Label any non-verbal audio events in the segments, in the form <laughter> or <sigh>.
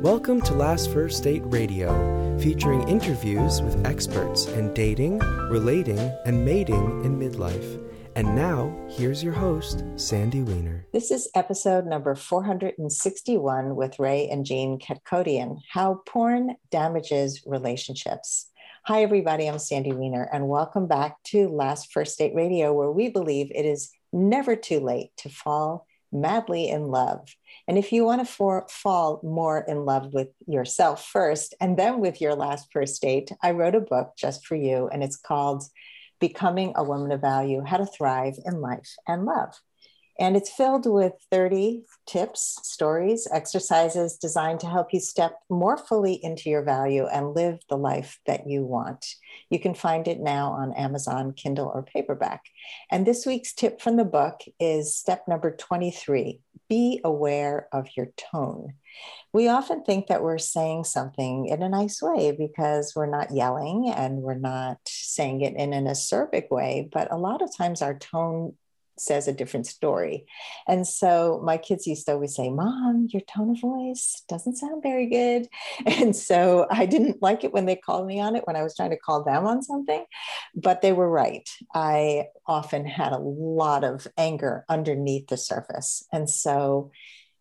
Welcome to Last First Date Radio, featuring interviews with experts in dating, relating, and mating in midlife. And now, here's your host, Sandy Weiner. This is episode number 461 with Ray and Jean Ketkodian How Porn Damages Relationships. Hi, everybody. I'm Sandy Weiner, and welcome back to Last First Date Radio, where we believe it is never too late to fall madly in love. And if you want to for, fall more in love with yourself first and then with your last first date, I wrote a book just for you, and it's called Becoming a Woman of Value How to Thrive in Life and Love. And it's filled with 30 tips, stories, exercises designed to help you step more fully into your value and live the life that you want. You can find it now on Amazon, Kindle, or paperback. And this week's tip from the book is step number 23 be aware of your tone. We often think that we're saying something in a nice way because we're not yelling and we're not saying it in an acerbic way, but a lot of times our tone says a different story. And so my kids used to always say, Mom, your tone of voice doesn't sound very good. <laughs> And so I didn't like it when they called me on it when I was trying to call them on something, but they were right. I often had a lot of anger underneath the surface. And so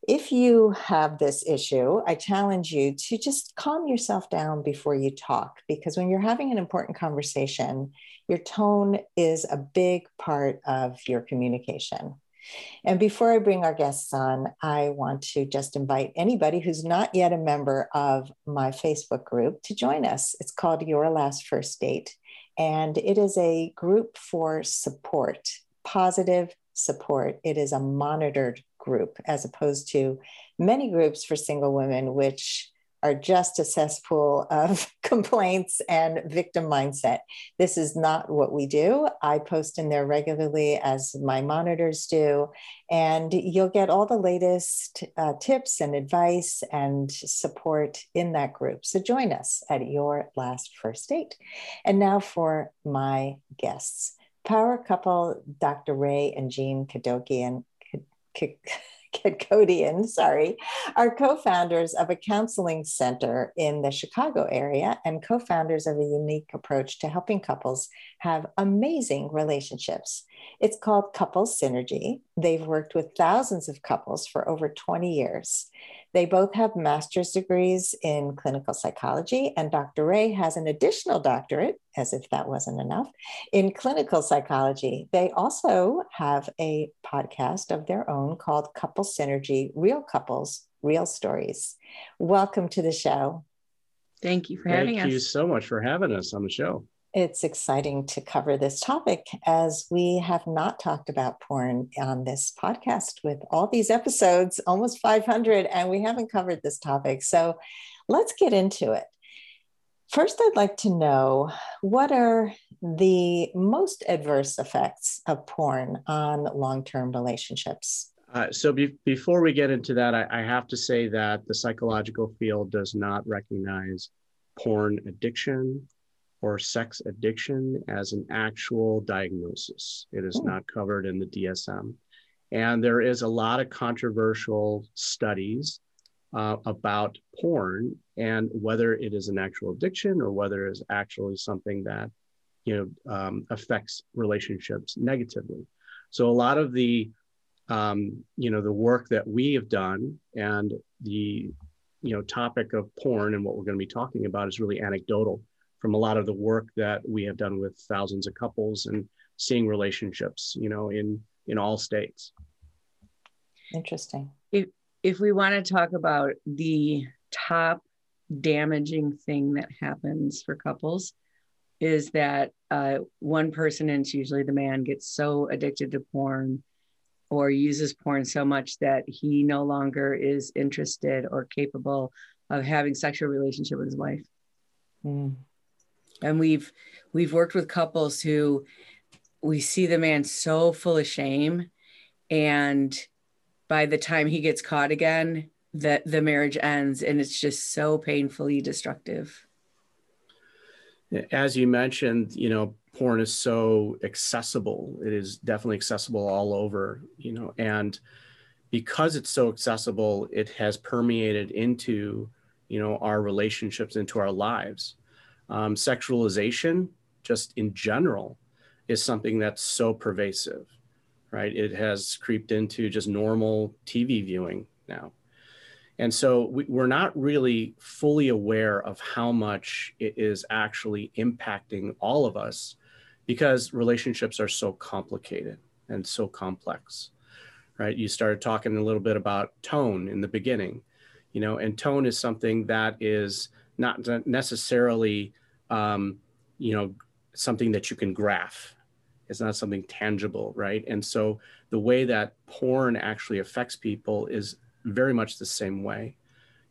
if you have this issue, I challenge you to just calm yourself down before you talk, because when you're having an important conversation, your tone is a big part of your communication. And before I bring our guests on, I want to just invite anybody who's not yet a member of my Facebook group to join us. It's called Your Last First Date, and it is a group for support, positive support. It is a monitored group as opposed to many groups for single women, which are just a cesspool of <laughs> complaints and victim mindset. This is not what we do. I post in there regularly, as my monitors do, and you'll get all the latest uh, tips and advice and support in that group. So join us at your last first date. And now for my guests. Power couple Dr. Ray and Jean Kadokian. Ketkodian, <laughs> sorry, are co founders of a counseling center in the Chicago area and co founders of a unique approach to helping couples have amazing relationships. It's called Couple Synergy. They've worked with thousands of couples for over 20 years. They both have master's degrees in clinical psychology, and Dr. Ray has an additional doctorate, as if that wasn't enough, in clinical psychology. They also have a podcast of their own called Couple Synergy Real Couples, Real Stories. Welcome to the show. Thank you for having Thank us. Thank you so much for having us on the show it's exciting to cover this topic as we have not talked about porn on this podcast with all these episodes, almost 500, and we haven't covered this topic. So let's get into it. First, I'd like to know what are the most adverse effects of porn on long term relationships? Uh, so, be- before we get into that, I-, I have to say that the psychological field does not recognize porn addiction or sex addiction as an actual diagnosis. It is not covered in the DSM. And there is a lot of controversial studies uh, about porn and whether it is an actual addiction or whether it is actually something that you know um, affects relationships negatively. So a lot of the um, you know the work that we have done and the you know topic of porn and what we're going to be talking about is really anecdotal from a lot of the work that we have done with thousands of couples and seeing relationships, you know, in in all states. Interesting. If if we want to talk about the top damaging thing that happens for couples is that uh, one person, and it's usually the man, gets so addicted to porn or uses porn so much that he no longer is interested or capable of having sexual relationship with his wife. Mm and we've we've worked with couples who we see the man so full of shame. And by the time he gets caught again that the marriage ends and it's just so painfully destructive. As you mentioned you know porn is so accessible. It is definitely accessible all over you know and because it's so accessible it has permeated into you know, our relationships into our lives. Um, sexualization, just in general, is something that's so pervasive, right? It has creeped into just normal TV viewing now. And so we, are not really fully aware of how much it is actually impacting all of us because relationships are so complicated and so complex, right? You started talking a little bit about tone in the beginning, you know, and tone is something that is not necessarily, um, you know, something that you can graph. It's not something tangible, right? And so the way that porn actually affects people is very much the same way.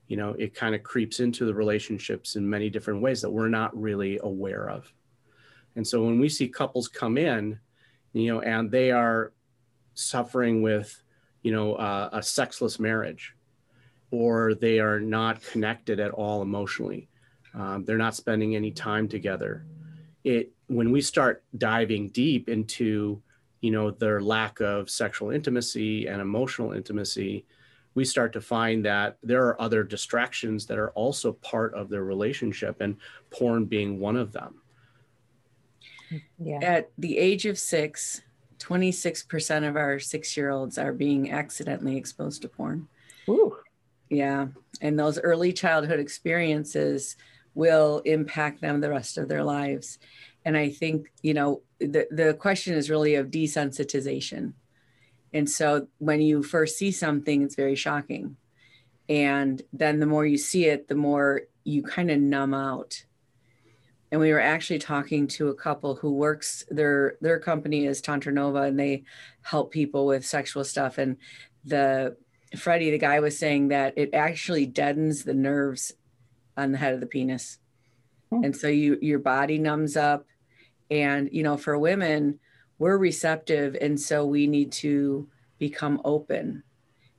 You know, it kind of creeps into the relationships in many different ways that we're not really aware of. And so when we see couples come in, you know, and they are suffering with, you know, uh, a sexless marriage, or they are not connected at all emotionally, um, they're not spending any time together. It when we start diving deep into, you know, their lack of sexual intimacy and emotional intimacy, we start to find that there are other distractions that are also part of their relationship, and porn being one of them. Yeah. At the age of six, 26% of our six year olds are being accidentally exposed to porn. Ooh. Yeah. And those early childhood experiences will impact them the rest of their lives. And I think, you know, the, the question is really of desensitization. And so when you first see something, it's very shocking. And then the more you see it, the more you kind of numb out. And we were actually talking to a couple who works their their company is Tantra Nova and they help people with sexual stuff. And the Freddie, the guy was saying that it actually deadens the nerves on the head of the penis. Hmm. And so you your body numbs up. And you know, for women, we're receptive and so we need to become open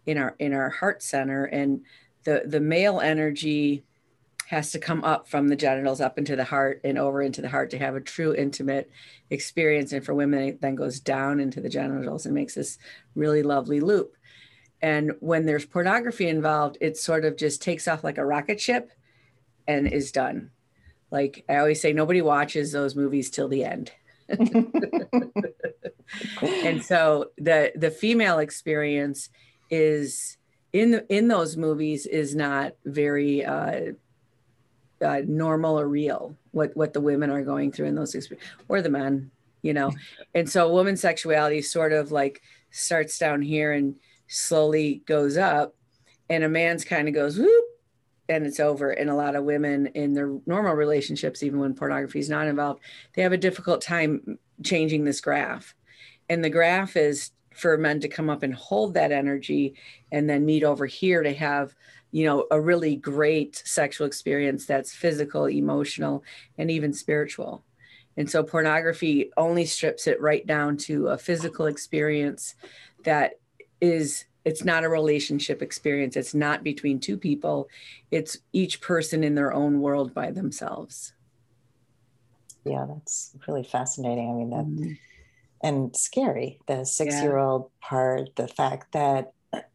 in our in our heart center and the the male energy has to come up from the genitals up into the heart and over into the heart to have a true intimate experience and for women it then goes down into the genitals and makes this really lovely loop and when there's pornography involved it sort of just takes off like a rocket ship and is done. Like i always say nobody watches those movies till the end. <laughs> And so the the female experience is in the, in those movies is not very uh, uh, normal or real what what the women are going through in those experiences or the men you know? <laughs> And so woman's sexuality sort of like starts down here and slowly goes up and a man's kind of goes whoop and it's over. And a lot of women in their normal relationships, even when pornography is not involved, they have a difficult time changing this graph. And the graph is for men to come up and hold that energy and then meet over here to have you know a really great sexual experience that's physical emotional and even spiritual and so pornography only strips it right down to a physical experience that is it's not a relationship experience. It's not between two people. It's each person in their own world by themselves. Yeah that's really fascinating. I mean that mm-hmm. and scary the six year old part the fact that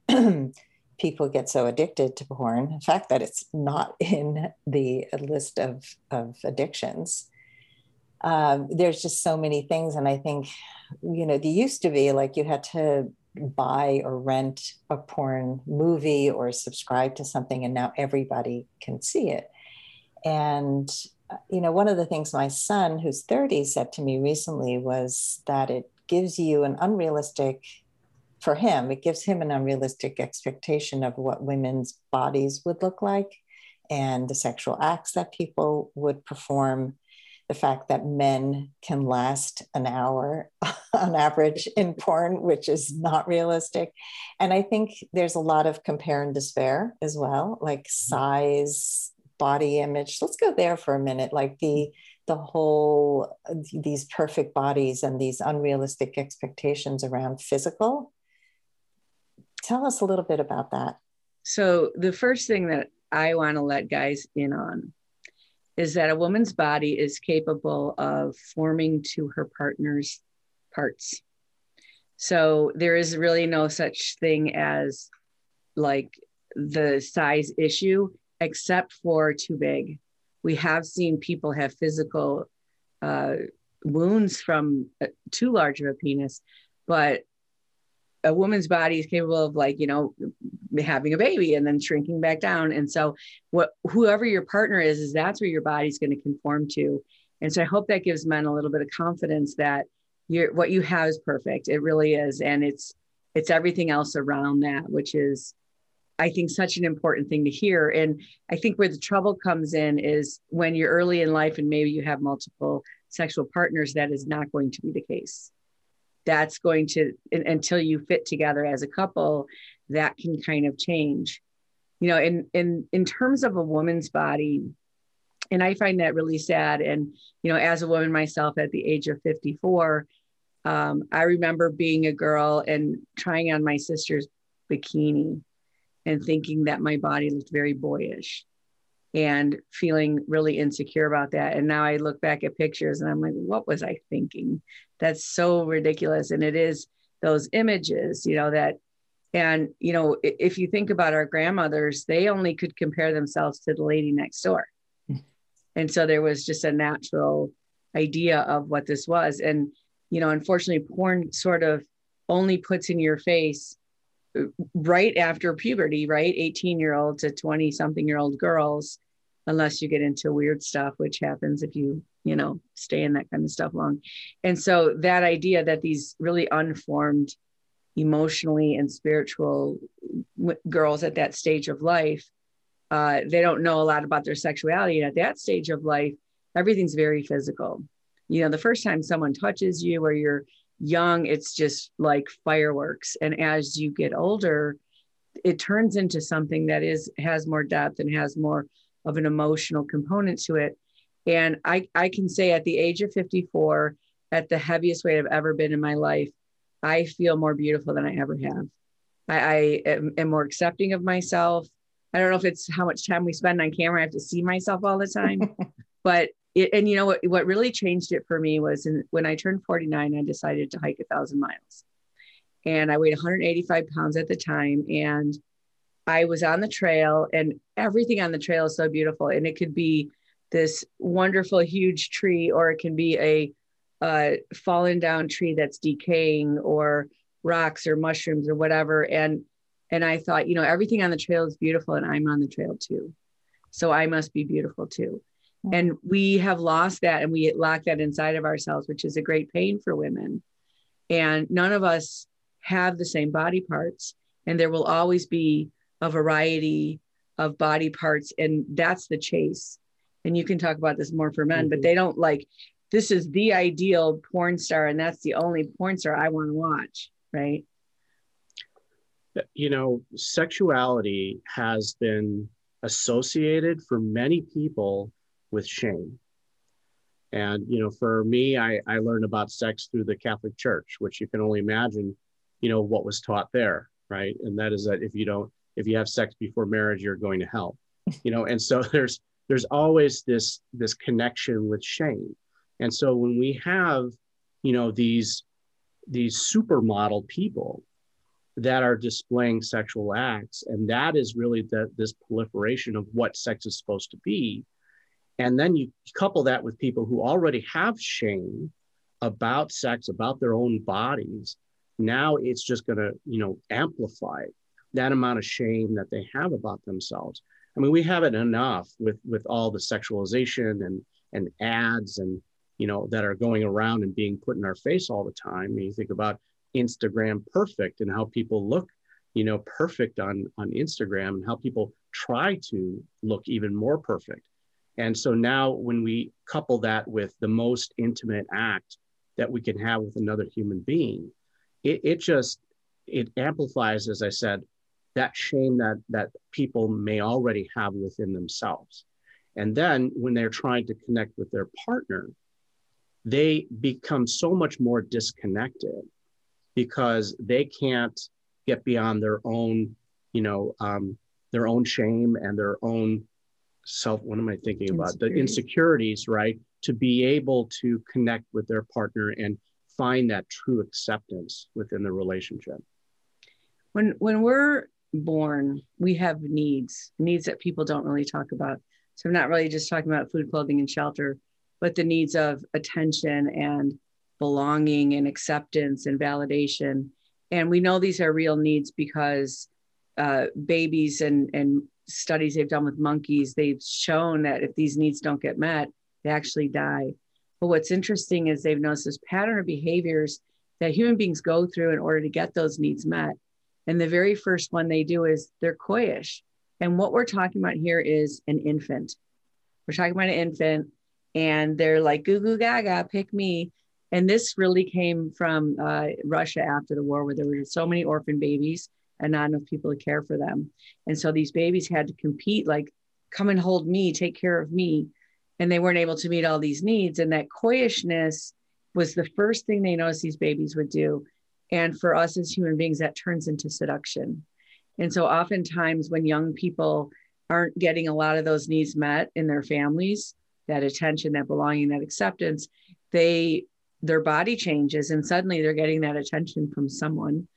<clears throat> people get so addicted to porn the fact that it's not <laughs> in the list of of addictions. Um, there's just so many things and i think you know they used to be like you had to buy or rent a porn movie or subscribe to something and now everybody can see it. And you know one of the things my son who's 30 said to me recently was that it gives you an unrealistic for him it gives him an unrealistic expectation of what women's bodies would look like and the sexual acts that people would perform the fact that men can last an hour <laughs> on average in porn, which is not realistic. And I think there's a lot of compare and despair as well, like mm-hmm. size, body image. Let's go there for a minute. Like the the whole these perfect bodies and these unrealistic expectations around physical. Tell us a little bit about that. So the first thing that I want to let guys in on is that a woman's body is capable of forming to her partner's parts. So there is really no such thing as like the size issue. except for too big. We have seen people have physical uh, wounds from uh, too large of a penis, but a woman's body is capable of like you know having a baby and then shrinking back down. And so what whoever your partner is is that's where your body's going to conform to. And so i hope that gives men a little bit of confidence that you're what you have is perfect. It really is. And it's it's everything else around that which is i think such an important thing to hear. And i think where the trouble comes in is when you're early in life and maybe you have multiple sexual partners that is not going to be the case that's going to until you fit together as a couple that can kind of change. You know in in in terms of a woman's body and i find that really sad and you know as a woman myself at the age of 54 um, i remember being a girl and trying on my sister's bikini and thinking that my body looked very boyish and feeling really insecure about that. And now I look back at pictures and I'm like, what was I thinking? That's so ridiculous. And it is those images, you know, that, and, you know, if you think about our grandmothers, they only could compare themselves to the lady next door. Hmm. And so there was just a natural idea of what this was. And, you know, unfortunately, porn sort of only puts in your face right after puberty, right? 18 year old to 20 something year old girls unless you get into weird stuff, which happens if you, you know, stay in that kind of stuff long. And so that idea that these really unformed, emotionally and spiritual w- girls at that stage of life, uh, they don't know a lot about their sexuality. And at that stage of life, everything's very physical. You know, the first time someone touches you or you're young, it's just like fireworks. And as you get older, it turns into something that is has more depth and has more of an emotional component to it. And I, I can say at the age of 54, at the heaviest weight I've ever been in my life, I feel more beautiful than I ever have. I, I am, am, more accepting of myself. I don't know if it's how much time we spend on camera. I have to see myself all the time. <laughs> but it, and you know what, what really changed it for me was in, when I turned 49, I decided to hike a thousand miles. And I weighed 185 pounds at the time. And I was on the trail and everything on the trail is so beautiful. And it could be this wonderful, huge tree, or it can be a, a fallen down tree that's decaying, or rocks or mushrooms or whatever. And and I thought, you know, everything on the trail is beautiful, and I'm on the trail too. So I must be beautiful too. And we have lost that and we lock that inside of ourselves, which is a great pain for women. And none of us have the same body parts. And there will always be a variety of body parts and that's the chase and you can talk about this more for men mm-hmm. but they don't like this is the ideal porn star and that's the only porn star i want to watch right you know sexuality has been associated for many people with shame. And you know for me i i learned about sex through the catholic church which you can only imagine you know what was taught there right? And that is that if you don't if you have sex before marriage you're going to hell you know? And so <laughs> there's there's always this this connection with shame. And so when we have you know these these supermodel people that are displaying sexual acts and that is really the, this proliferation of what sex is supposed to be and then you couple that with people who already have shame about sex about their own bodies now it's just going to you know amplify that amount of shame that they have about themselves. I mean, we have it enough with with all the sexualization and and ads and you know that are going around and being put in our face all the time. Mean, you think about Instagram perfect and how people look, you know, perfect on on Instagram and how people try to look even more perfect. And so now when we couple that with the most intimate act that we can have with another human being, it, it just it amplifies, as I said, that shame that that people may already have within themselves. And then when they're trying to connect with their partner they become so much more disconnected because they can't get beyond their own you know um, their own shame and their own self what am i thinking about the insecurities right to be able to connect with their partner and find that true acceptance within the relationship when when we're born, we have needs, needs that people don't really talk about. So I'm not really just talking about food, clothing, and shelter, but the needs of attention and belonging and acceptance and validation. And we know these are real needs because uh, babies and, and studies they've done with monkeys, they've shown that if these needs don't get met, they actually die. But what's interesting is they've noticed this pattern of behaviors that human beings go through in order to get those needs met. And the very first one they do is they're coyish. And what we're talking about here is an infant. We're talking about an infant, and they're like, goo goo gaga, pick me. And this really came from uh, Russia after the war, where there were so many orphan babies and not enough people to care for them. And so these babies had to compete, like, come and hold me, take care of me. And they weren't able to meet all these needs. And that coyishness was the first thing they noticed these babies would do. And for us as human beings, that turns into seduction. And so oftentimes when young people aren't getting a lot of those needs met in their families, that attention, that belonging, that acceptance, they their body changes and suddenly they're getting that attention from someone.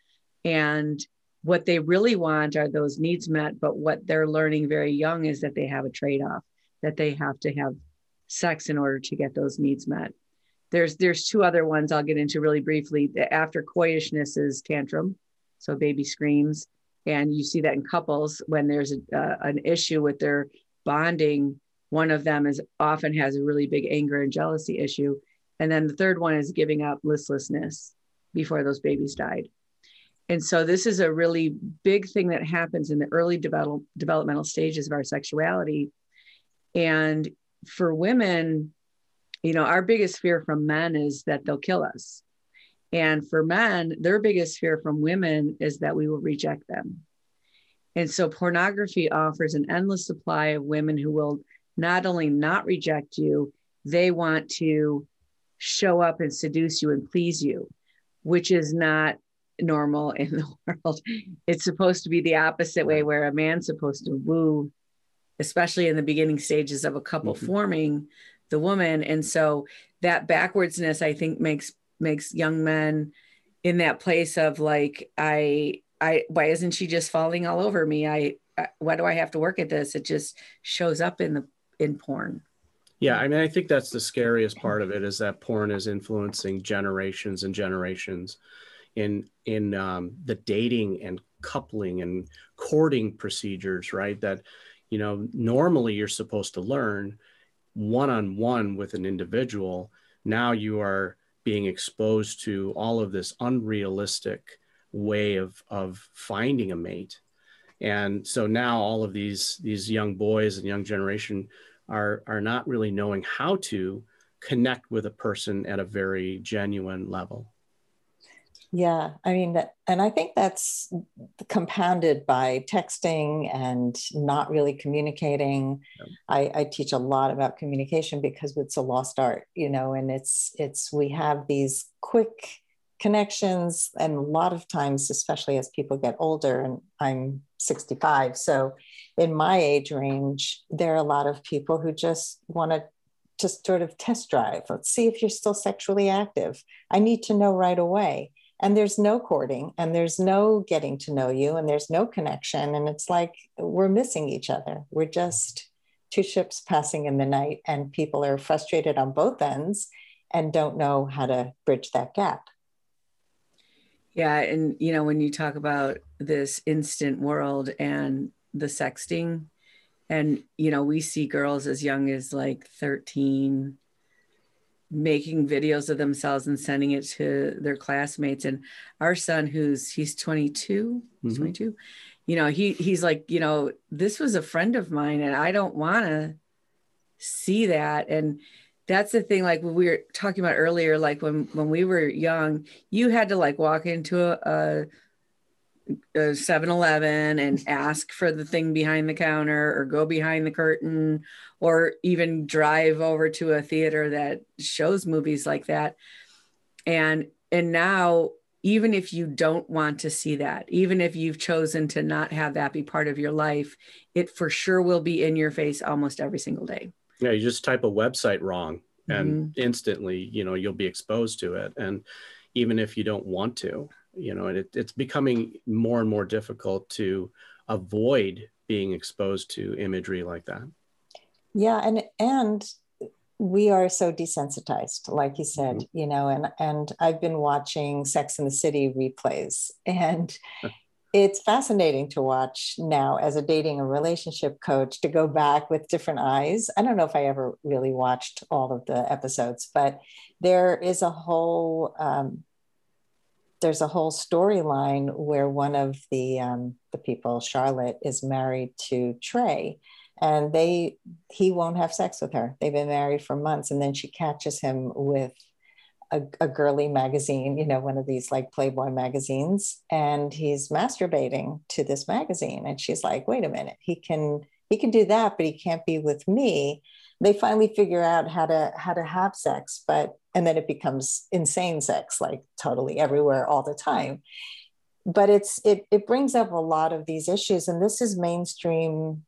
And what they really want are those needs met, but what they're learning very young is that they have a trade-off, that they have to have sex in order to get those needs met there's there's two other ones I'll get into really briefly. After coyishness is tantrum, so baby screams, and you see that in couples when there's a, uh, an issue with their bonding. One of them is often has a really big anger and jealousy issue, and then the third one is giving up listlessness before those babies died. And so this is a really big thing that happens in the early develop, developmental stages of our sexuality. And for women, you know, our biggest fear from men is that they'll kill us. And for men, their biggest fear from women is that we will reject them. And so pornography offers an endless supply of women who will not only not reject you, they want to show up and seduce you and please you, which is not normal in the <laughs> world. It's supposed to be the opposite way, where a man's supposed to woo, especially in the beginning stages of a couple mm-hmm. forming, the woman. And so that backwardsness i think makes makes young men in that place of like i i why isn't she just falling all over me? I, I why do i have to work at this? It just shows up in the in porn. Yeah i mean i think that's the scariest part of it is that porn is influencing generations and generations in in um, the dating and coupling and courting procedures right that you know normally you're supposed to learn one on one with an individual, now you are being exposed to all of this unrealistic way of, of finding a mate. And so now all of these, these young boys and young generation are, are not really knowing how to connect with a person at a very genuine level. Yeah, I mean, and I think that's compounded by texting and not really communicating. I, I, teach a lot about communication because it's a lost art, you know, and it's it's we have these quick connections, and a lot of times, especially as people get older, and I'm 65, so in my age range, there are a lot of people who just want to just sort of test drive. Let's see if you're still sexually active. I need to know right away and there's no courting and there's no getting to know you and there's no connection and it's like we're missing each other. We're just two ships passing in the night and people are frustrated on both ends and don't know how to bridge that gap. Yeah and you know when you talk about this instant world and the sexting and you know we see girls as young as like 13 making videos of themselves and sending it to their classmates and our son who's he's 22 mm-hmm. 22 you know he he's like you know this was a friend of mine and i don't want to see that and that's the thing like we were talking about earlier like when when we were young you had to like walk into a, a 7-Eleven and ask for the thing behind the counter or go behind the curtain or even drive over to a theater that shows movies like that. And and now even if you don't want to see that, even if you've chosen to not have that be part of your life, it for sure will be in your face almost every single day. Yeah, you just type a website wrong and mm-hmm. instantly, you know, you'll be exposed to it and even if you don't want to you know, and it, it's becoming more and more difficult to avoid being exposed to imagery like that. Yeah, and and we are so desensitized, like you said, mm-hmm. you know, and and I've been watching Sex in the City replays, and it's fascinating to watch now as a dating and relationship coach to go back with different eyes. I don't know if I ever really watched all of the episodes, but there is a whole um, there's a whole storyline where one of the um, the people, Charlotte, is married to Trey, and they he won't have sex with her. They've been married for months, and then she catches him with a, a girly magazine, you know, one of these like Playboy magazines, and he's masturbating to this magazine, and she's like, "Wait a minute, he can he can do that, but he can't be with me." They finally figure out how to how to have sex, but and then it becomes insane sex like totally everywhere all the time. But it's it, it brings up a lot of these issues and this is mainstream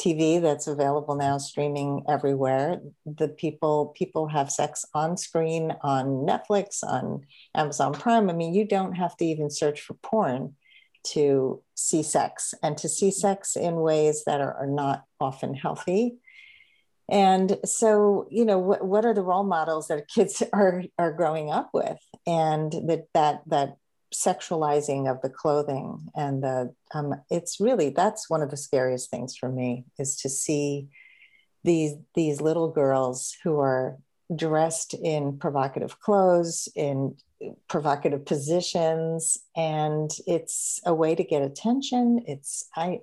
tv that's available now streaming everywhere. The people people have sex on screen on netflix on amazon prime. I mean you don't have to even search for porn to see sex and to see sex in ways that are, are not often healthy and so you know what, what are the role models that kids <laughs> are are growing up with? And that that that sexualizing of the clothing and the um, it's really that's one of the scariest things for me is to see these these little girls who are dressed in provocative clothes in provocative positions and it's a way to get attention. It's i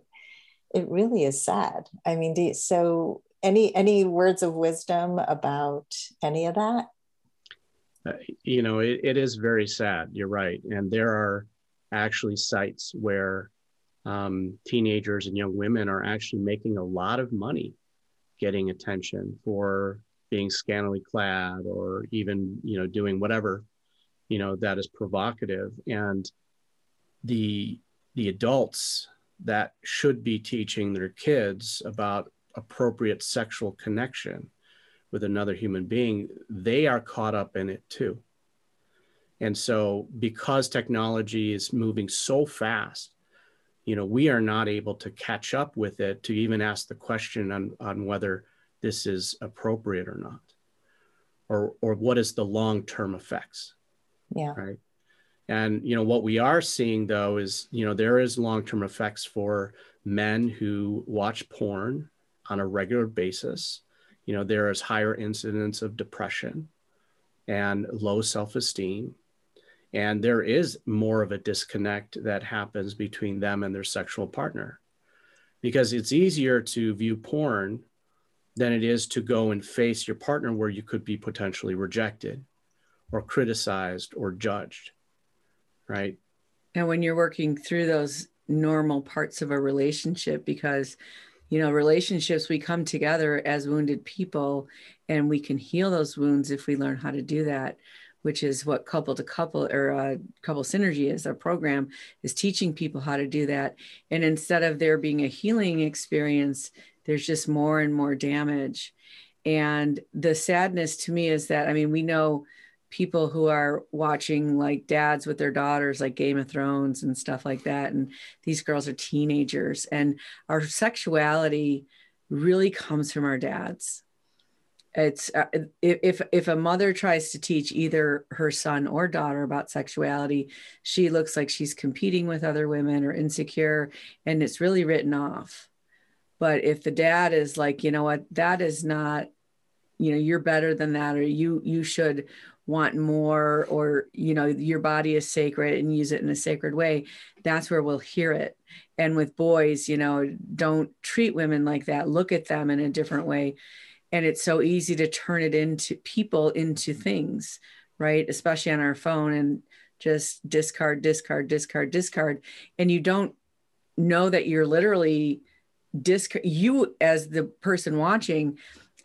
it really is sad. I mean you, so any any words of wisdom about any of that? Uh, you know it, it is very sad. You're right. And there are actually sites where um, teenagers and young women are actually making a lot of money getting attention for being scantily clad or even you know doing whatever you know that is provocative. And the the adults that should be teaching their kids about appropriate sexual connection with another human being, they are caught up in it too. And so, because technology is moving so fast, you know, we are not able to catch up with it to even ask the question on, on whether this is appropriate or not, or, or what is the long term effects. Yeah. Right. And, you know, what we are seeing though is, you know, there is long term effects for men who watch porn on a regular basis. You know, there is higher incidence of depression and low self-esteem. And there is more of a disconnect that happens between them and their sexual partner because it's easier to view porn than it is to go and face your partner where you could be potentially rejected or criticized or judged. Right. And when you're working through those normal parts of a relationship, because you know relationships we come together as wounded people and we can heal those wounds if we learn how to do that which is what couple to couple or uh, couple synergy is our program is teaching people how to do that. And instead of there being a healing experience there's just more and more damage. And the sadness to me is that i mean we know people who are watching like dads with their daughters like game of thrones and stuff like that and these girls are teenagers and our sexuality really comes from our dads. It's uh, if if a mother tries to teach either her son or daughter about sexuality she looks like she's competing with other women or insecure and it's really written off. But if the dad is like you know what? That is not you know you're better than that or you you should want more or you know your body is sacred and use it in a sacred way that's where we'll hear it. And with boys you know don't treat women like that. Look at them in a different way. And it's so easy to turn it into people into things right? Especially on our phone and just discard discard discard discard. And you don't know that you're literally discard you as the person watching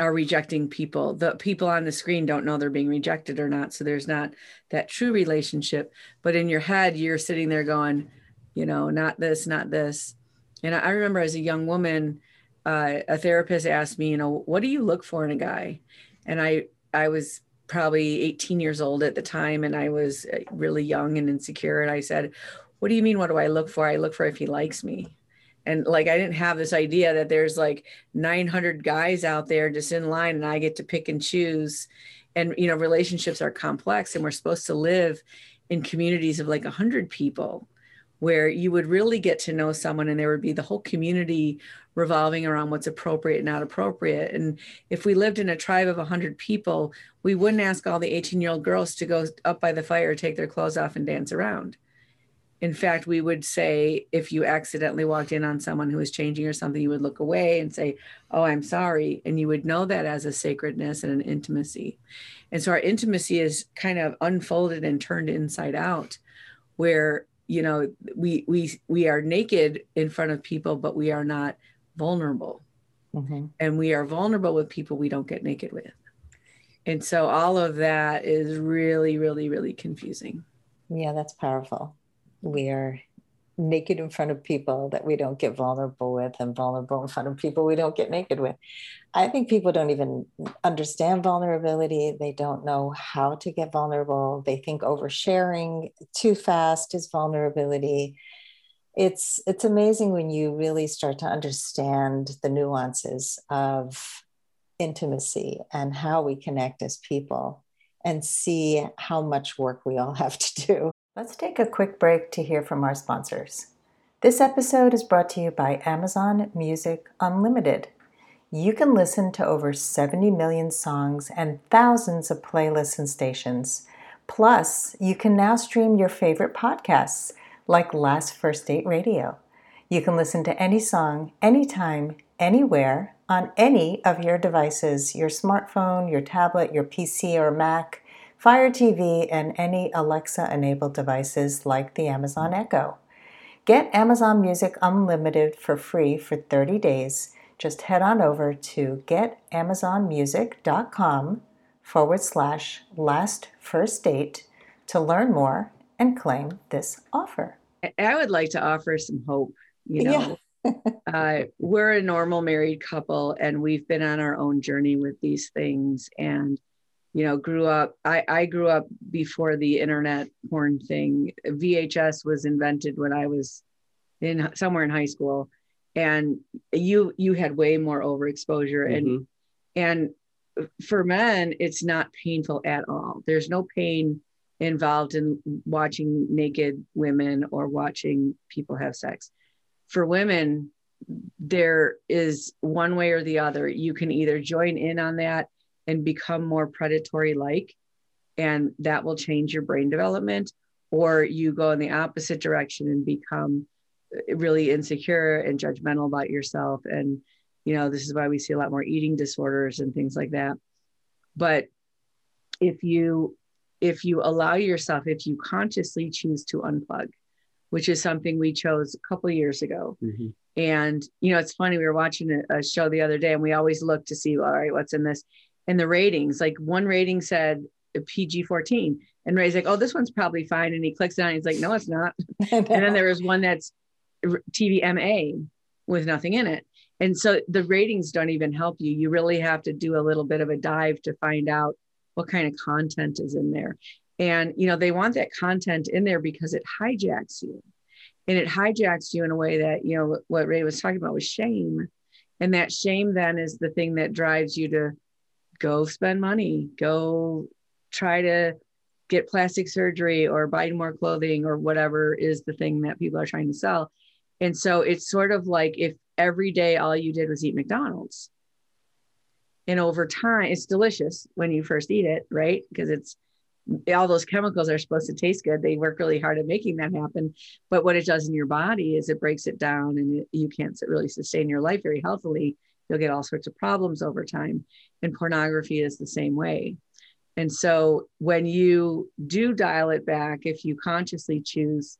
are rejecting people. The people on the screen don't know they're being rejected or not. So there's not that true relationship. But in your head, you're sitting there going, you know, not this, not this. And I remember as a young woman, uh, a therapist asked me, you know, what do you look for in a guy? And I, I was probably 18 years old at the time and I was uh, really young and insecure. And I said, What do you mean? What do I look for? I look for if he likes me. And like, I didn't have this idea that there's like 900 guys out there just in line and I get to pick and choose. And, you know, relationships are complex and we're supposed to live in communities of like 100 people where you would really get to know someone and there would be the whole community revolving around what's appropriate and not appropriate. And if we lived in a tribe of 100 people, we wouldn't ask all the 18 year old girls to go up by the fire, take their clothes off, and dance around. In fact, we would say if you accidentally walked in on someone who was changing or something, you would look away and say, Oh, I'm sorry. And you would know that as a sacredness and an intimacy. And so our intimacy is kind of unfolded and turned inside out, where you know we we we are naked in front of people but we are not vulnerable mm-hmm. and we are vulnerable with people we don't get naked with and so all of that is really really really confusing yeah that's powerful we are naked in front of people that we don't get vulnerable with and vulnerable in front of people we don't get naked with. I think people don't even understand vulnerability. They don't know how to get vulnerable. They think oversharing too fast is vulnerability. It's it's amazing when you really start to understand the nuances of intimacy and how we connect as people and see how much work we all have to do Let's take a quick break to hear from our sponsors. This episode is brought to you by Amazon Music Unlimited. You can listen to over 70 million songs and thousands of playlists and stations. Plus, you can now stream your favorite podcasts like Last First Date Radio. You can listen to any song, anytime, anywhere, on any of your devices your smartphone, your tablet, your PC, or Mac Fire TV, and any Alexa enabled devices like the Amazon Echo. Get Amazon Music Unlimited for free for 30 days. Just head on over to getamazonmusic.com forward slash last first date to learn more and claim this offer. I would like to offer some hope. You know, yeah. <laughs> uh, we're a normal married couple and we've been on our own journey with these things. And you know grew up i i grew up before the internet porn thing. Vhs was invented when i was in somewhere in high school. And you you had way more overexposure mm-hmm. and and for men it's not painful at all. There's no pain involved in watching naked women or watching people have sex. For women there is one way or the other. You can either join in on that and become more predatory like and that will change your brain development or you go in the opposite direction and become really insecure and judgmental about yourself. And you know this is why we see a lot more eating disorders and things like that. But if you if you allow yourself if you consciously choose to unplug which is something we chose a couple years ago. Mm-hmm. and you know it's funny we were watching a, a, show the other day and we always look to see all right what's in this and the ratings. Like one rating said PG 14. And Ray's like, oh, this one's probably fine. And he clicks on it. He's like, no, it's not. <laughs> and then there was one that's TVMA with nothing in it. And so the ratings don't even help you. You really have to do a little bit of a dive to find out what kind of content is in there. And, you know, they want that content in there because it hijacks you. And it hijacks you in a way that, you know, what Ray was talking about was shame. And that shame then is the thing that drives you to go spend money, go try to get plastic surgery or buy more clothing or whatever is the thing that people are trying to sell. And so it's sort of like if every day all you did was eat McDonald's. And over time, it's delicious when you first eat it, right? Because it's all those chemicals are supposed to taste good. They work really hard at making that happen. But what it does in your body is it breaks it down and it, you can't really sustain your life very healthily you'll get all sorts of problems over time. And pornography is the same way. And so when you do dial it back, if you consciously choose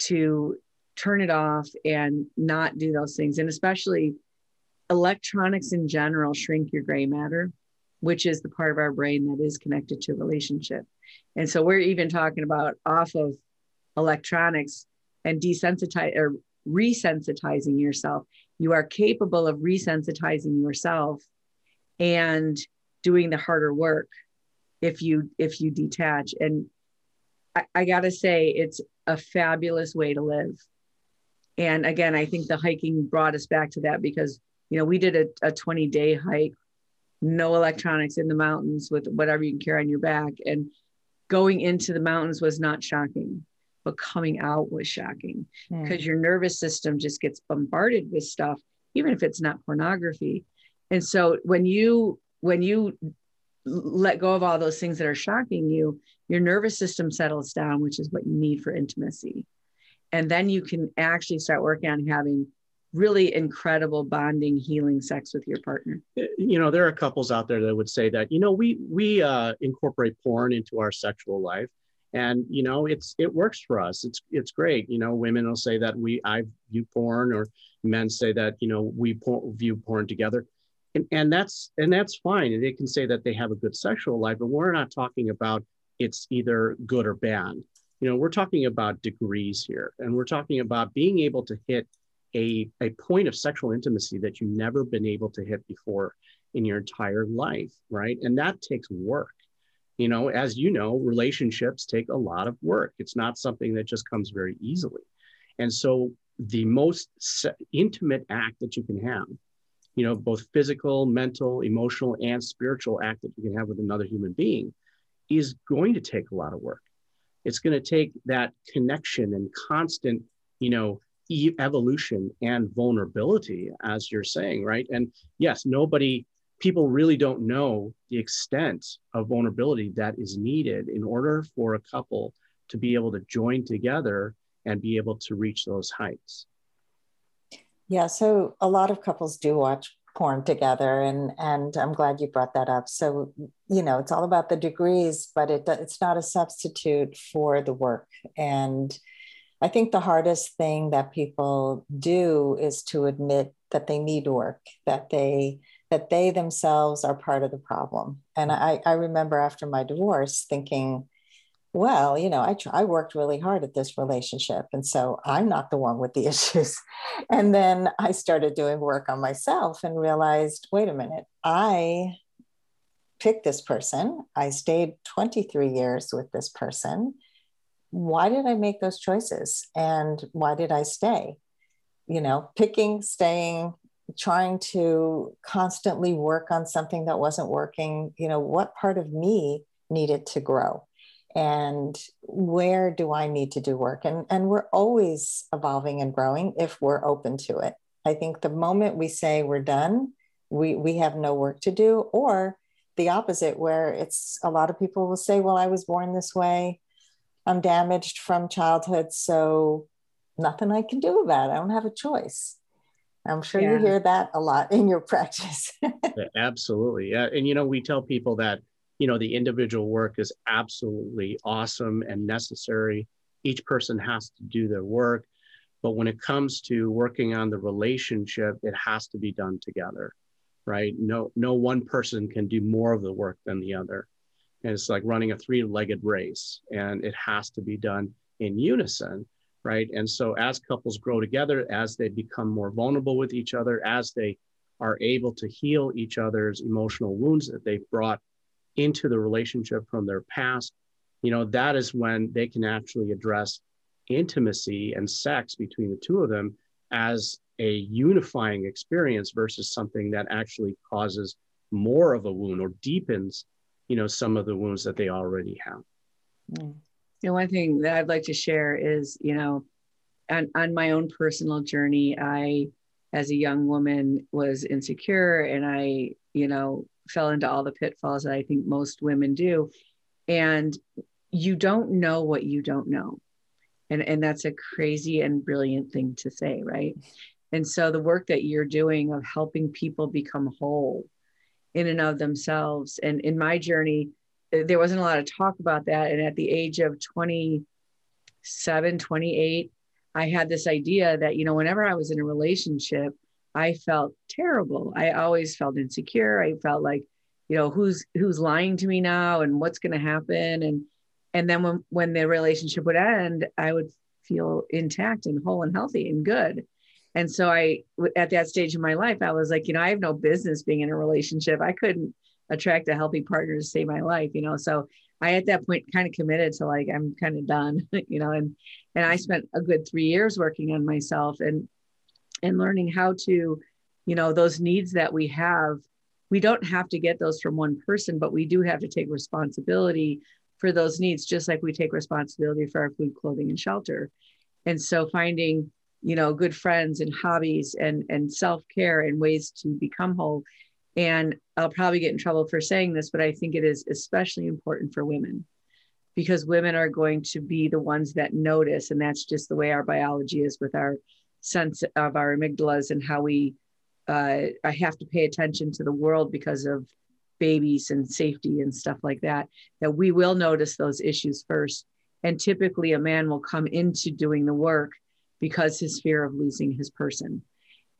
to turn it off and not do those things, and especially electronics in general shrink your gray matter, which is the part of our brain that is connected to relationship. And so we're even talking about off of electronics and desensitize or resensitizing yourself you are capable of resensitizing yourself and doing the harder work if you if you detach. And I, I gotta say it's a fabulous way to live. And again i think the hiking brought us back to that because you know we did a, a 20 day hike no electronics in the mountains with whatever you can carry on your back. And going into the mountains was not shocking but coming out was shocking because mm. your nervous system just gets bombarded with stuff even if it's not pornography. And so when you when you let go of all those things that are shocking you your nervous system settles down which is what you need for intimacy. And then you can actually start working on having really incredible bonding healing sex with your partner. You know there are couples out there that would say that you know we we uh, incorporate porn into our sexual life and you know it's it works for us. It's it's great. You know women will say that we i view porn or men say that you know we por- view porn together. And, and that's and that's fine. And they can say that they have a good sexual life but we're not talking about it's either good or bad. You know we're talking about degrees here and we're talking about being able to hit a, a point of sexual intimacy that you've never been able to hit before in your entire life right? And that takes work you know as you know relationships take a lot of work. It's not something that just comes very easily. And so the most intimate act that you can have you know both physical mental emotional and spiritual act that you can have with another human being is going to take a lot of work. It's going to take that connection and constant you know evolution and vulnerability as you're saying right? And yes nobody people really don't know the extent of vulnerability that is needed in order for a couple to be able to join together and be able to reach those heights. Yeah, so a lot of couples do watch porn together and and I'm glad you brought that up. So, you know, it's all about the degrees, but it it's not a substitute for the work and I think the hardest thing that people do is to admit that they need work, that they that they themselves are part of the problem. And mm. I, I remember after my divorce thinking, well, you know, I, I worked really hard at this relationship. And so I'm not the one with the <laughs> issues. And then I started doing work on myself and realized wait a minute, I picked this person. I stayed 23 years with this person. Why did I make those choices? And why did I stay? You know, picking, staying, trying to constantly work on something that wasn't working you know what part of me needed to grow? And where do i need to do work? And and we're always evolving and growing if we're open to it. I think the moment we say we're done we we have no work to do or the opposite where it's a lot of people will say well i was born this way. I'm damaged from childhood so nothing i can do about it. I don't have a choice I'm sure yeah. you hear that a lot in your <laughs> practice. yeah, absolutely. Yeah. And, you know, we tell people that, you know, the individual work is absolutely awesome and necessary. Each person has to do their work. But when it comes to working on the relationship, it has to be done together, right? No, no one person can do more of the work than the other. And it's like running a three legged race, and it has to be done in unison right? And so as couples grow together, as they become more vulnerable with each other, as they are able to heal each other's emotional wounds that they've brought into the relationship from their past, you know, that is when they can actually address intimacy and sex between the two of them as a unifying experience versus something that actually causes more of a wound or deepens, you know, some of the wounds that they already have. Mm know, one thing that I'd like to share is, you know, on, on my own personal journey, I, as a young woman, was insecure and I, you know, fell into all the pitfalls that I think most women do. And you don't know what you don't know. And, and that's a crazy and brilliant thing to say, right? And so the work that you're doing of helping people become whole in and of themselves. And in my journey, there wasn't a lot of talk about that. And at the age of 27, 28, I had this idea that, you know, whenever I was in a relationship, I felt terrible. I always felt insecure. I felt like, you know, who's who's lying to me now and what's going to happen and and then when when the relationship would end, I would feel intact and whole and healthy and good. And so I at that stage of my life, I was like, you know, I have no business being in a relationship. I couldn't attract a healthy partner to save my life, you know. So I at that point kind of committed to like I'm kind of done, <laughs> you know, and and I spent a good three years working on myself and and learning how to, you know, those needs that we have, we don't have to get those from one person, but we do have to take responsibility for those needs, just like we take responsibility for our food, clothing, and shelter. And so finding, you know, good friends and hobbies and and self-care and ways to become whole and I'll probably get in trouble for saying this, but I think it is especially important for women because women are going to be the ones that notice. And that's just the way our biology is with our sense of our amygdalas and how we uh, I have to pay attention to the world because of babies and safety and stuff like that, that we will notice those issues first. And typically, a man will come into doing the work because his fear of losing his person.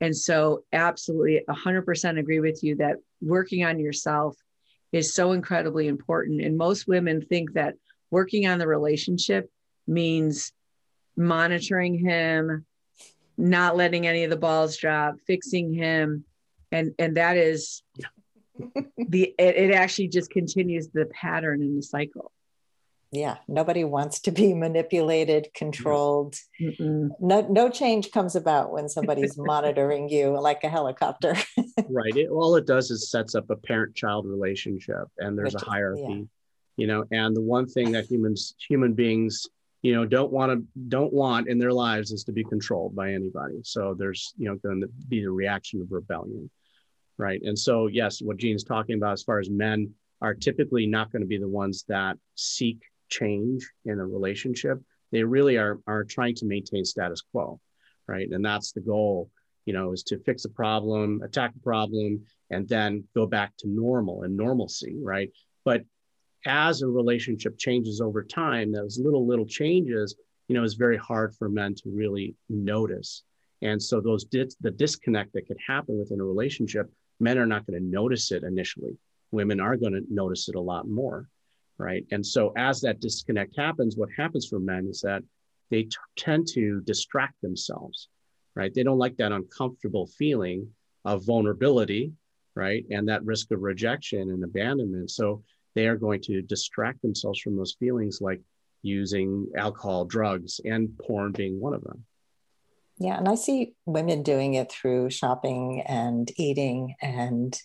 And so, absolutely 100% agree with you that working on yourself is so incredibly important. And most women think that working on the relationship means monitoring him, not letting any of the balls drop, fixing him. And, and that is the, it, it actually just continues the pattern in the cycle yeah nobody wants to be <laughs> manipulated controlled. No no change comes about when somebody's <laughs> monitoring you like a helicopter. <laughs> Right it, all it does is sets up a parent child relationship and there's Which a hierarchy is, yeah. you know and the one thing that humans human beings you know don't want to don't want in their lives is to be controlled by anybody. So there's you know going to be the reaction of rebellion right? And so yes what gene's talking about as far as men are typically not going to be the ones that seek change in a relationship. They really are are trying to maintain status quo, right? And that's the goal, you know, is to fix a problem, attack a problem, and then go back to normal and normalcy, right? But as a relationship changes over time, those little little changes, you know, is very hard for men to really notice. And so those dis- the disconnect that could happen within a relationship, men are not going to notice it initially. Women are going to notice it a lot more right? And so as that disconnect happens, what happens for men is that they t- tend to distract themselves, right? They don't like that uncomfortable feeling of vulnerability, right? And that risk of rejection and abandonment. So they are going to distract themselves from those feelings like using alcohol, drugs, and porn being one of them. Yeah, and I see women doing it through shopping and eating and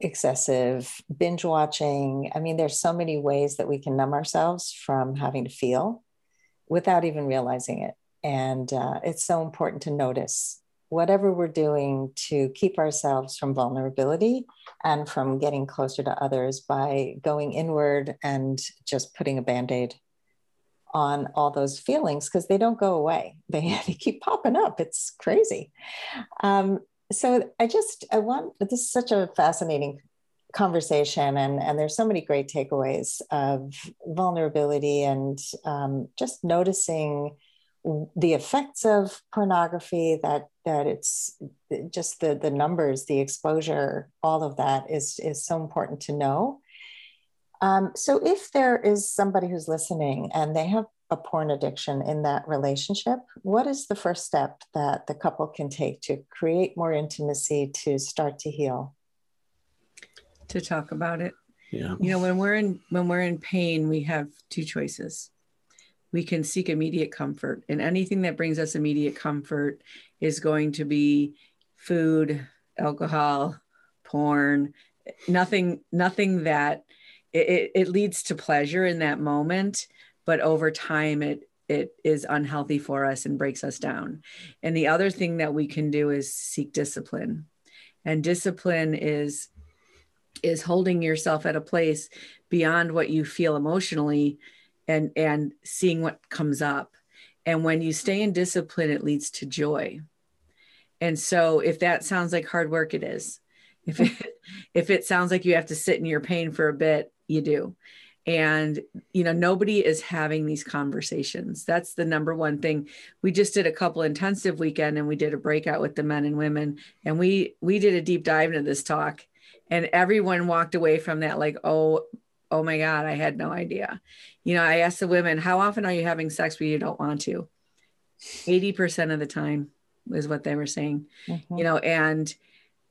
excessive binge watching. I mean, there's so many ways that we can numb ourselves from having to feel without even realizing it. And uh, it's so important to notice whatever we're doing to keep ourselves from vulnerability and from getting closer to others by going inward and just putting a band aid on all those feelings because they don't go away. They, <laughs> they keep popping up. It's crazy. Um, so I just I want this is such a fascinating conversation and and there's so many great takeaways of vulnerability and um, just noticing the effects of pornography that that it's just the the numbers the exposure all of that is is so important to know. Um, so if there is somebody who's listening and they have a porn addiction in that relationship, what is the first step that the couple can take to create more intimacy to start to heal? To talk about it. Yeah. You know, when we're in when we're in pain, we have two choices. We can seek immediate comfort, and anything that brings us immediate comfort is going to be food, alcohol, porn, nothing nothing that it, it leads to pleasure in that moment but over time it it is unhealthy for us and breaks us down. And the other thing that we can do is seek discipline. And discipline is is holding yourself at a place beyond what you feel emotionally and and seeing what comes up. And when you stay in discipline it leads to joy. And so if that sounds like hard work it is. If it <laughs> if it sounds like you have to sit in your pain for a bit, you do and you know nobody is having these conversations. That's the number one thing. We just did a couple intensive weekend and we did a breakout with the men and women. And we we did a deep dive into this talk. And everyone walked away from that like oh oh my god i had no idea. You know i asked the women how often are you having sex when you don't want to? 80% of the time is what they were saying. Mm-hmm. you know and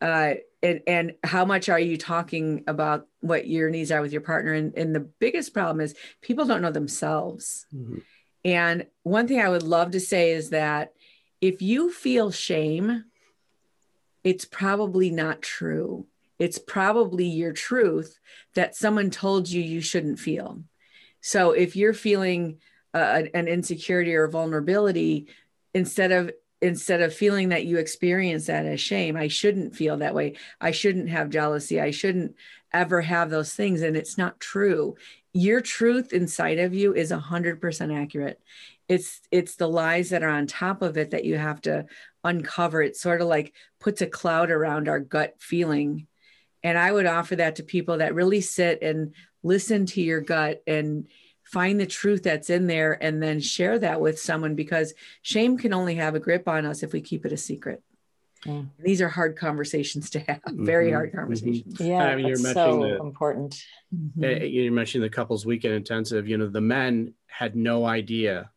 uh and and how much are you talking about what your needs are with your partner? And, and the biggest problem is people don't know themselves. Mm-hmm. and one thing i would love to say is that if you feel shame it's probably not true. It's probably your truth that someone told you you shouldn't feel. So if you're feeling uh, an insecurity or vulnerability instead of instead of feeling that you experience that as shame i shouldn't feel that way. I shouldn't have jealousy. I shouldn't ever have those things and it's not true. Your truth inside of you is 100% accurate. It's it's the lies that are on top of it that you have to uncover. It sort of like puts a cloud around our gut feeling. And i would offer that to people that really sit and listen to your gut and find the truth that's in there and then share that with someone because shame can only have a grip on us if we keep it a secret. Yeah. These are hard conversations to have, very mm-hmm. hard mm-hmm. conversations. Mm-hmm. Yeah, I mean, you're so the, important. Mm-hmm. You mentioned the couples weekend intensive. You know, the men had no idea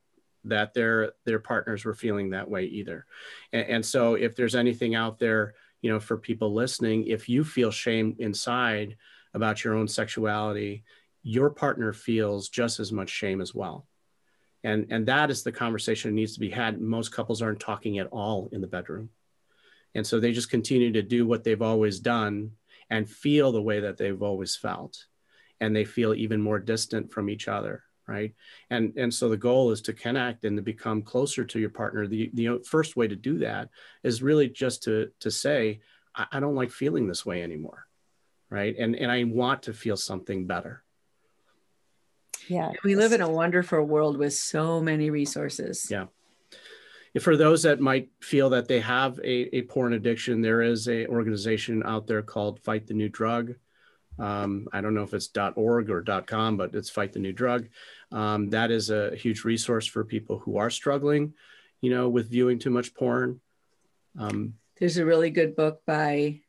that their their partners were feeling that way either, and, and so if there's anything out there, you know, for people listening, if you feel shame inside about your own sexuality, your partner feels just as much shame as well. And, and that is the conversation that needs to be had. Most couples aren't talking at all in the bedroom. And so they just continue to do what they've always done and feel the way that they've always felt. And they feel even more distant from each other. Right. And, and so the goal is to connect and to become closer to your partner. The, the first way to do that is really just to, to say, I, I don't like feeling this way anymore. Right. And, and I want to feel something better yeah. We live in a wonderful world with so many resources. Yeah. For those that might feel that they have a, a porn addiction there is a organization out there called fight the new drug. Um, i don't know if it's. org or. com but it's fight the new drug. Um, that is a huge resource for people who are struggling you know with viewing too much porn. Um, there's a really good book by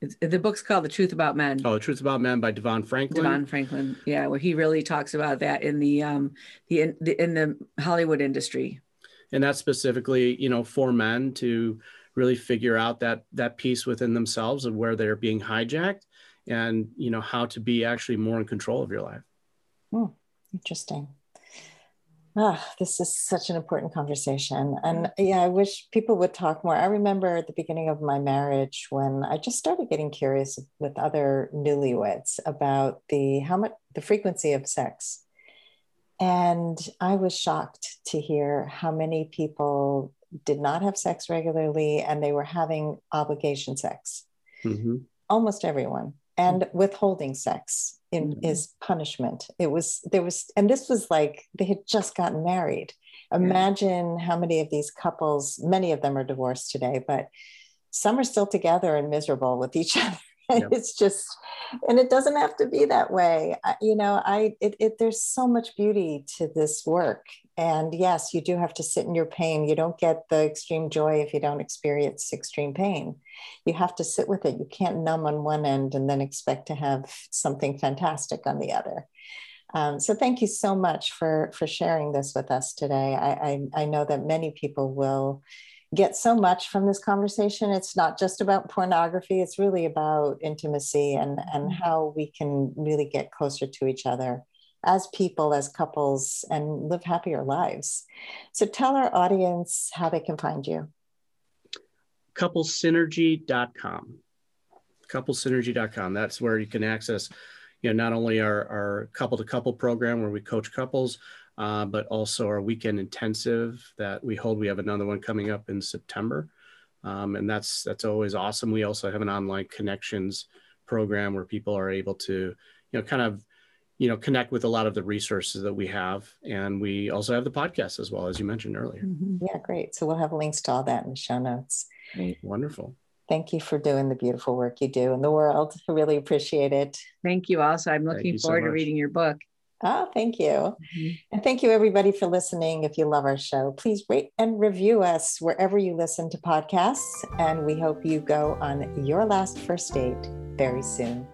it's, the book's called The Truth About Men. Oh, The Truth About Men by DeVon Franklin. DeVon Franklin, yeah, where he really talks about that in the um the in the, in the Hollywood industry. And that's specifically, you know, for men to really figure out that that piece within themselves of where they're being hijacked, and you know how to be actually more in control of your life. Oh, interesting. Oh, this is such an important conversation. And mm-hmm. yeah, I wish people would talk more. I remember at the beginning of my marriage when I just started getting curious with other newlyweds about the how much the frequency of sex. And I was shocked to hear how many people did not have sex regularly and they were having obligation sex. Mm-hmm. Almost everyone. And mm-hmm. withholding sex in mm-hmm. is punishment. It was there was, and this was like they had just gotten married. Imagine how many of these couples, many of them are divorced today, but some are still together and miserable with each <laughs> other. Yep. <laughs> It's just, and it doesn't have to be that way. I, you know, I it, it there's so much beauty to this work, and yes, you do have to sit in your pain. You don't get the extreme joy if you don't experience extreme pain. You have to sit with it. You can't numb on one end and then expect to have something fantastic on the other. Um, so thank you so much for for sharing this with us today. I, I, I know that many people will get so much from this conversation. It's not just about pornography. It's really about intimacy and and mm-hmm. how we can really get closer to each other as people, as couples, and live happier lives. So tell our audience how they can find you. Couplesynergy.com. Couplesynergy.com. That's where you can access, you know, not only our, our couple to couple program where we coach couples, uh, but also our weekend intensive that we hold. We have another one coming up in September. Um, and that's that's always awesome. We also have an online connections program where people are able to, you know, kind of you know connect with a lot of the resources that we have. And we also have the podcast as well as you mentioned earlier. Mm-hmm. yeah great. So we'll have links to all that in the show notes. Great wonderful. Thank you for doing the beautiful work you do in the world. I really appreciate it. Thank you also. I'm looking forward so to reading your book Oh, thank you. Mm-hmm. And thank you, everybody, for listening. If you love our show, please rate and review us wherever you listen to podcasts. And we hope you go on your last first date very soon.